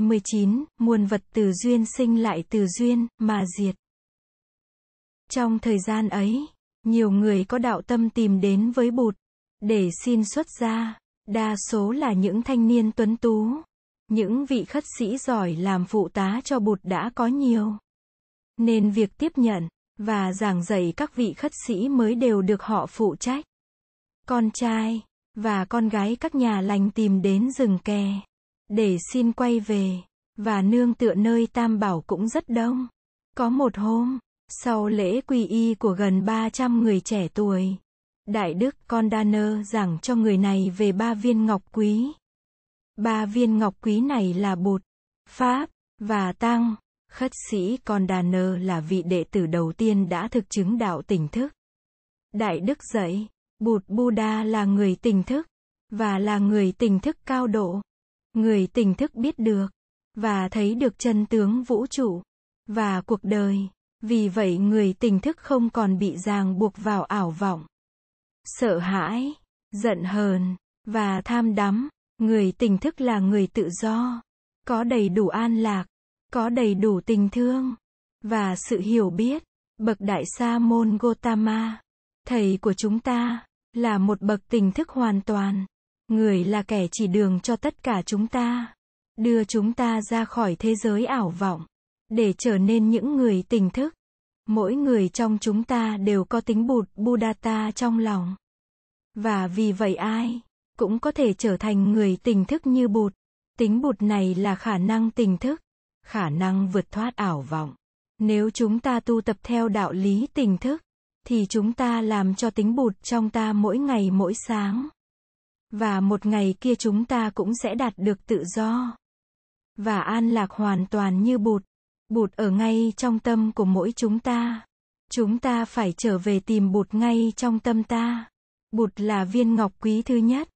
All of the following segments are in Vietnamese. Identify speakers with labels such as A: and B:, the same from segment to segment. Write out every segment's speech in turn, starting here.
A: 29, muôn vật từ duyên sinh lại từ duyên, mà diệt. Trong thời gian ấy, nhiều người có đạo tâm tìm đến với Bụt, để xin xuất gia, đa số là những thanh niên tuấn tú. Những vị khất sĩ giỏi làm phụ tá cho Bụt đã có nhiều. Nên việc tiếp nhận, và giảng dạy các vị khất sĩ mới đều được họ phụ trách. Con trai, và con gái các nhà lành tìm đến rừng kè, để xin quay về, và nương tựa nơi tam bảo cũng rất đông. Có một hôm, sau lễ quy y của gần 300 người trẻ tuổi, Đại Đức Condaner giảng cho người này về ba viên ngọc quý. Ba viên ngọc quý này là Bụt, Pháp, và Tăng. Khất sĩ Condaner là vị đệ tử đầu tiên đã thực chứng đạo tỉnh thức. Đại Đức dạy, Bụt Buddha là người tỉnh thức, và là người tỉnh thức cao độ. Người tỉnh thức biết được, và thấy được chân tướng vũ trụ, và cuộc đời. Vì vậy người tỉnh thức không còn bị ràng buộc vào ảo vọng, sợ hãi, giận hờn, và tham đắm. Người tỉnh thức là người tự do, có đầy đủ an lạc, có đầy đủ tình thương, và sự hiểu biết. Bậc Đại Sa Môn Gotama, thầy của chúng ta, là một bậc tỉnh thức hoàn toàn. Người là kẻ chỉ đường cho tất cả chúng ta, đưa chúng ta ra khỏi thế giới ảo vọng, để trở nên những người tỉnh thức. Mỗi người trong chúng ta đều có tính bụt Buddhata trong lòng. Và vì vậy ai cũng có thể trở thành người tỉnh thức như bụt. Tính bụt này là khả năng tỉnh thức, khả năng vượt thoát ảo vọng. Nếu chúng ta tu tập theo đạo lý tỉnh thức, thì chúng ta làm cho tính bụt trong ta mỗi ngày mỗi sáng. Và một ngày kia chúng ta cũng sẽ đạt được tự do. Và an lạc hoàn toàn như bụt. Bụt ở ngay trong tâm của mỗi chúng ta. Chúng ta phải trở về tìm bụt ngay trong tâm ta. Bụt là viên ngọc quý thứ nhất.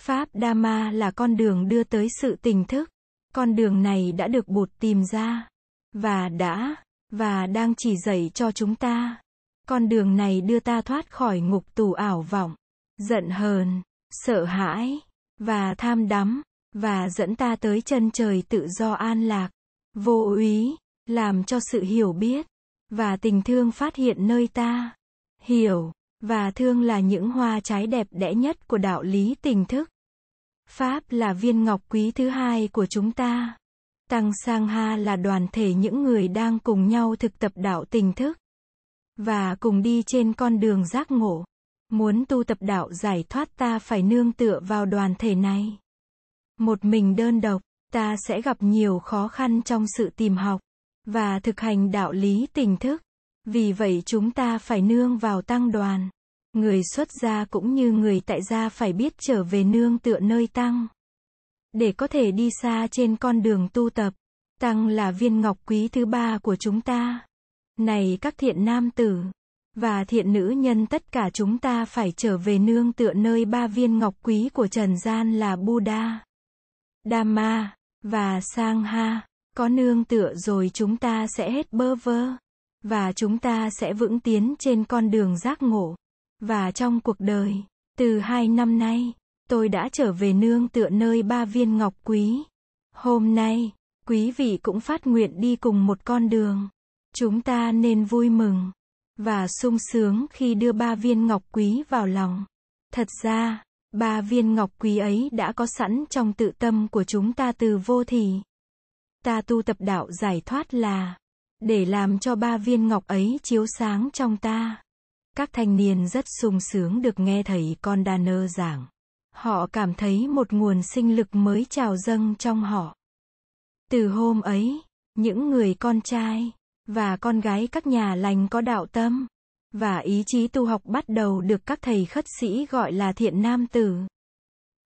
A: Pháp Dhamma là con đường đưa tới sự tỉnh thức. Con đường này đã được Bụt tìm ra. Và đã, và đang chỉ dạy cho chúng ta. Con đường này đưa ta thoát khỏi ngục tù ảo vọng, giận hờn, sợ hãi, và tham đắm, và dẫn ta tới chân trời tự do an lạc, vô úy, làm cho sự hiểu biết, và tình thương phát hiện nơi ta. Hiểu, và thương là những hoa trái đẹp đẽ nhất của đạo lý tình thức. Pháp là viên ngọc quý thứ hai của chúng ta. Tăng Sang Ha là đoàn thể những người đang cùng nhau thực tập đạo tình thức và cùng đi trên con đường giác ngộ. Muốn tu tập đạo giải thoát ta phải nương tựa vào đoàn thể này. Một mình đơn độc, ta sẽ gặp nhiều khó khăn trong sự tìm học và thực hành đạo lý tỉnh thức. Vì vậy chúng ta phải nương vào tăng đoàn. Người xuất gia cũng như người tại gia phải biết trở về nương tựa nơi tăng. Để có thể đi xa trên con đường tu tập, tăng là viên ngọc quý thứ ba của chúng ta. Này các thiện nam tử và thiện nữ nhân tất cả chúng ta phải trở về nương tựa nơi ba viên ngọc quý của trần gian là Buddha, Dhamma và Sangha. Có nương tựa rồi chúng ta sẽ hết bơ vơ và chúng ta sẽ vững tiến trên con đường giác ngộ. Và trong cuộc đời, từ hai năm nay, tôi đã trở về nương tựa nơi ba viên ngọc quý. Hôm nay, quý vị cũng phát nguyện đi cùng một con đường. Chúng ta nên vui mừng và sung sướng khi đưa ba viên ngọc quý vào lòng. Thật ra, ba viên ngọc quý ấy đã có sẵn trong tự tâm của chúng ta từ vô thì. Ta tu tập đạo giải thoát là để làm cho ba viên ngọc ấy chiếu sáng trong ta. Các thanh niên rất sung sướng được nghe thầy con đa nơ giảng. Họ cảm thấy một nguồn sinh lực mới trào dâng trong họ. Từ hôm ấy, những người con trai và con gái các nhà lành có đạo tâm và ý chí tu học bắt đầu được các thầy khất sĩ gọi là thiện nam tử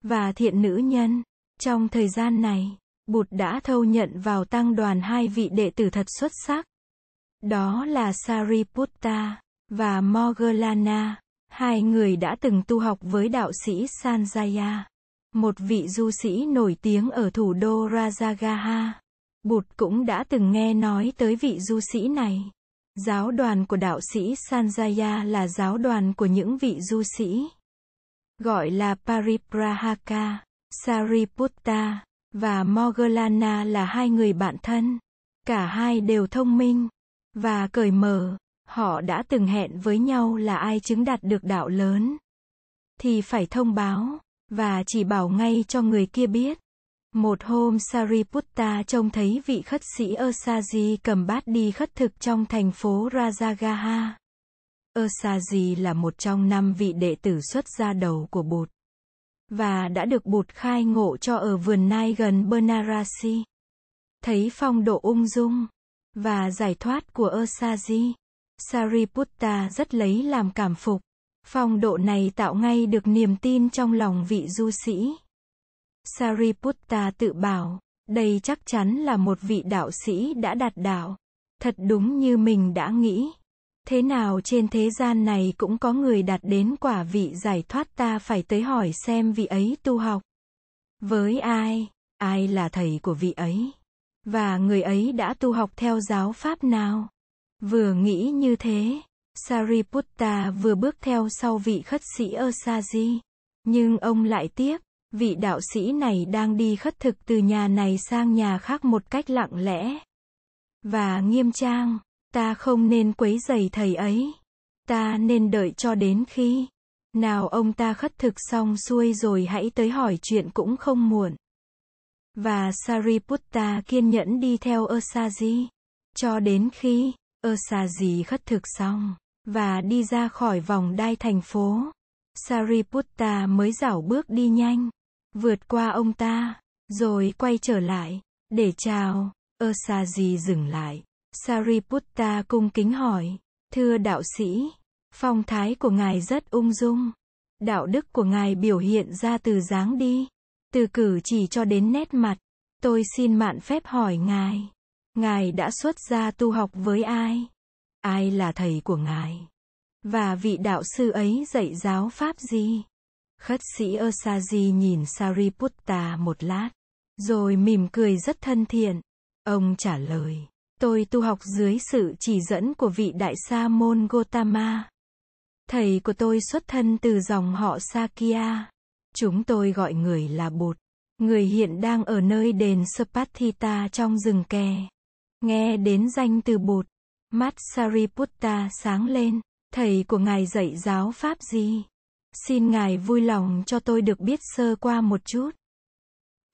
A: và thiện nữ nhân. Trong thời gian này, Bụt đã thâu nhận vào tăng đoàn hai vị đệ tử thật xuất sắc. Đó là Sariputta và Moggallana. Hai người đã từng tu học với đạo sĩ Sanjaya, một vị du sĩ nổi tiếng ở thủ đô Rajagaha. Bụt cũng đã từng nghe nói tới vị du sĩ này. Giáo đoàn của đạo sĩ Sanjaya là giáo đoàn của những vị du sĩ. Gọi là Pariprahaka, Sariputta, và mogalana là hai người bạn thân. Cả hai đều thông minh và cởi mở. Họ đã từng hẹn với nhau là ai chứng đạt được đạo lớn thì phải thông báo và chỉ bảo ngay cho người kia biết. Một hôm Sariputta trông thấy vị khất sĩ Asaji cầm bát đi khất thực trong thành phố Rajagaha. Asaji là một trong năm vị đệ tử xuất gia đầu của Bụt và đã được Bụt khai ngộ cho ở vườn nai gần Banarasi. Thấy phong độ ung dung và giải thoát của Asaji, Sariputta rất lấy làm cảm phục. Phong độ này tạo ngay được niềm tin trong lòng vị du sĩ. Sariputta tự bảo, đây chắc chắn là một vị đạo sĩ đã đạt đạo. Thật đúng như mình đã nghĩ. Thế nào trên thế gian này cũng có người đạt đến quả vị giải thoát ta phải tới hỏi xem vị ấy tu học. Với ai? Ai là thầy của vị ấy? Và người ấy đã tu học theo giáo pháp nào? Vừa nghĩ như thế, Sariputta vừa bước theo sau vị khất sĩ Asaji. Nhưng ông lại tiếc, vị đạo sĩ này đang đi khất thực từ nhà này sang nhà khác một cách lặng lẽ và nghiêm trang. Ta không nên quấy rầy thầy ấy. Ta nên đợi cho đến khi nào ông ta khất thực xong xuôi rồi hãy tới hỏi chuyện cũng không muộn. Và Sariputta kiên nhẫn đi theo osaji cho đến khi osaji khất thực xong và đi ra khỏi vòng đai thành phố. Sariputta mới dảo bước đi nhanh, vượt qua ông ta, rồi quay trở lại, để chào. Asaji dừng lại. Sariputta cung kính hỏi, thưa đạo sĩ, phong thái của ngài rất ung dung. Đạo đức của ngài biểu hiện ra từ dáng đi, từ cử chỉ cho đến nét mặt. Tôi xin mạn phép hỏi ngài, ngài đã xuất gia tu học với ai? Ai là thầy của ngài? Và vị đạo sư ấy dạy giáo pháp gì? Khất sĩ Asaji nhìn Sariputta một lát, rồi mỉm cười rất thân thiện. Ông trả lời, tôi tu học dưới sự chỉ dẫn của vị đại sa môn Gotama. Thầy của tôi xuất thân từ dòng họ Sakya. Chúng tôi gọi người là Bụt. Người hiện đang ở nơi đền Sapathita trong rừng kè. Nghe đến danh từ Bụt, mắt Sariputta sáng lên. Thầy của ngài dạy giáo pháp gì? Xin ngài vui lòng cho tôi được biết sơ qua một chút.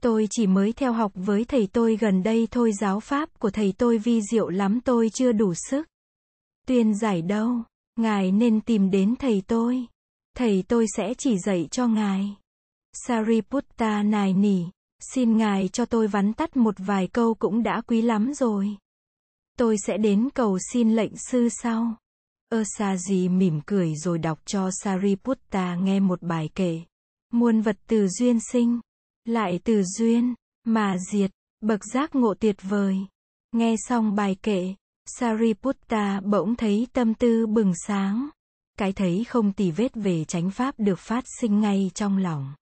A: Tôi chỉ mới theo học với thầy tôi gần đây thôi giáo pháp của thầy tôi vi diệu lắm tôi chưa đủ sức. Tuyên giải đâu, ngài nên tìm đến thầy tôi. Thầy tôi sẽ chỉ dạy cho ngài. Sariputta nài nỉ, xin ngài cho tôi vắn tắt một vài câu cũng đã quý lắm rồi. Tôi sẽ đến cầu xin lệnh sư sau. Asaji mỉm cười rồi đọc cho Sariputta nghe một bài kể. Muôn vật từ duyên sinh, lại từ duyên, mà diệt, bậc giác ngộ tuyệt vời. Nghe xong bài kể, Sariputta bỗng thấy tâm tư bừng sáng. Cái thấy không tì vết về chánh pháp được phát sinh ngay trong lòng.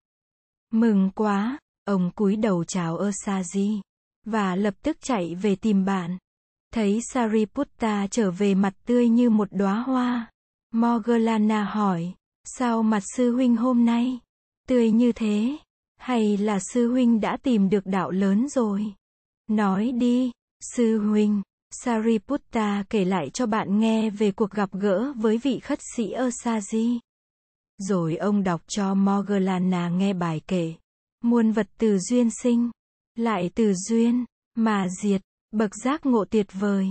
A: Mừng quá, ông cúi đầu chào Asaji, và lập tức chạy về tìm bạn. Thấy Sariputta trở về mặt tươi như một đóa hoa. Morgana hỏi, sao mặt sư huynh hôm nay tươi như thế? Hay là sư huynh đã tìm được đạo lớn rồi? Nói đi, sư huynh. Sariputta kể lại cho bạn nghe về cuộc gặp gỡ với vị khất sĩ Osaji. Rồi ông đọc cho Morgana nghe bài kể. Muôn vật từ duyên sinh, lại từ duyên, mà diệt. Bậc giác ngộ tuyệt vời.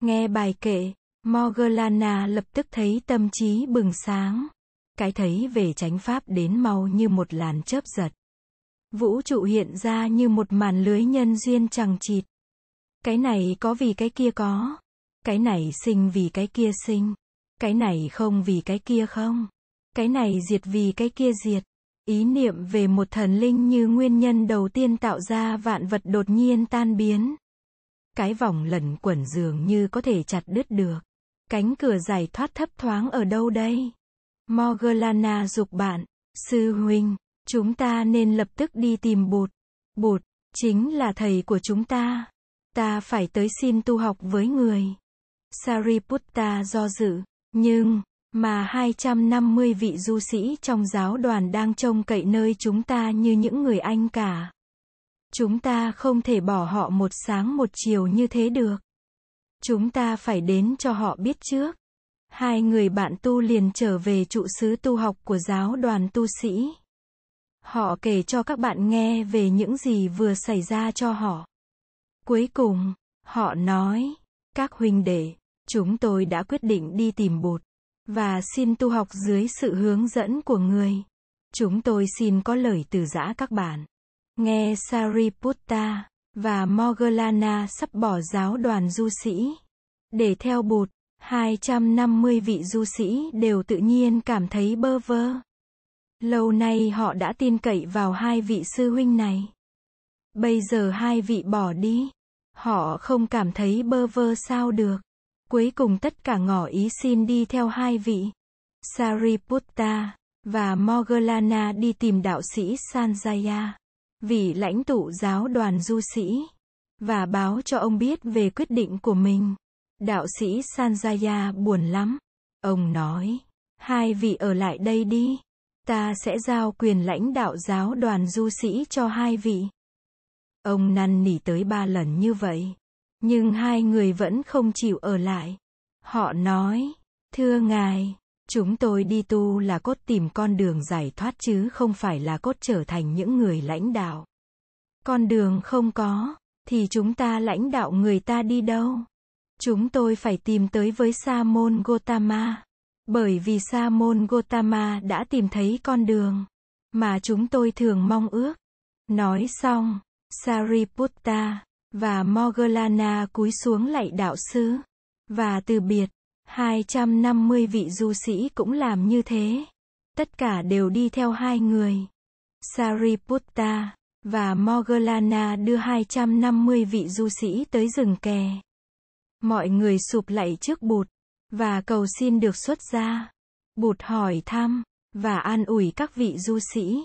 A: Nghe bài kệ, Morgana lập tức thấy tâm trí bừng sáng. Cái thấy về chánh pháp đến mau như một làn chớp giật. Vũ trụ hiện ra như một màn lưới nhân duyên chẳng chịt. Cái này có vì cái kia có. Cái này sinh vì cái kia sinh. Cái này không vì cái kia không. Cái này diệt vì cái kia diệt. Ý niệm về một thần linh như nguyên nhân đầu tiên tạo ra vạn vật đột nhiên tan biến. Cái vòng lẩn quẩn dường như có thể chặt đứt được. Cánh cửa giải thoát thấp thoáng ở đâu đây? Morgana dục bạn, sư huynh, chúng ta nên lập tức đi tìm bột bột chính là thầy của chúng ta. Ta phải tới xin tu học với người. Sariputta do dự, nhưng, mà 250 vị du sĩ trong giáo đoàn đang trông cậy nơi chúng ta như những người anh cả. Chúng ta không thể bỏ họ một sáng một chiều như thế được. Chúng ta phải đến cho họ biết trước. Hai người bạn tu liền trở về trụ xứ tu học của giáo đoàn tu sĩ. Họ kể cho các bạn nghe về những gì vừa xảy ra cho họ. Cuối cùng, họ nói, các huynh đệ, chúng tôi đã quyết định đi tìm bụt, và xin tu học dưới sự hướng dẫn của người. Chúng tôi xin có lời từ giã các bạn. Nghe Sariputta và Moggallana sắp bỏ giáo đoàn du sĩ để theo bụt, 250 vị du sĩ đều tự nhiên cảm thấy bơ vơ. Lâu nay họ đã tin cậy vào hai vị sư huynh này. Bây giờ hai vị bỏ đi. Họ không cảm thấy bơ vơ sao được. Cuối cùng tất cả ngỏ ý xin đi theo hai vị. Sariputta và Moggallana đi tìm đạo sĩ Sanjaya, vị lãnh tụ giáo đoàn du sĩ, và báo cho ông biết về quyết định của mình. Đạo sĩ Sanjaya buồn lắm. Ông nói, hai vị ở lại đây đi. Ta sẽ giao quyền lãnh đạo giáo đoàn du sĩ cho hai vị. Ông năn nỉ tới ba lần như vậy. Nhưng hai người vẫn không chịu ở lại. Họ nói, thưa ngài, chúng tôi đi tu là cốt tìm con đường giải thoát chứ không phải là cốt trở thành những người lãnh đạo. Con đường không có, thì chúng ta lãnh đạo người ta đi đâu? Chúng tôi phải tìm tới với Sa môn Gotama. Bởi vì Sa môn Gotama đã tìm thấy con đường mà chúng tôi thường mong ước. Nói xong, Sariputta và Moggallana cúi xuống lạy đạo sư và từ biệt. 250 vị du sĩ cũng làm như thế. Tất cả đều đi theo hai người. Sariputta và Moggallana đưa 250 vị du sĩ tới rừng kè. Mọi người sụp lạy trước bụt và cầu xin được xuất gia. Bụt hỏi thăm và an ủi các vị du sĩ.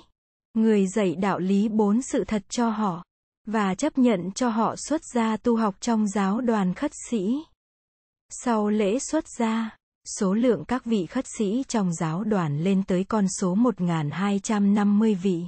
A: Người dạy đạo lý bốn sự thật cho họ và chấp nhận cho họ xuất gia tu học trong giáo đoàn khất sĩ. Sau lễ xuất gia, số lượng các vị khất sĩ trong giáo đoàn lên tới con số 1250 vị.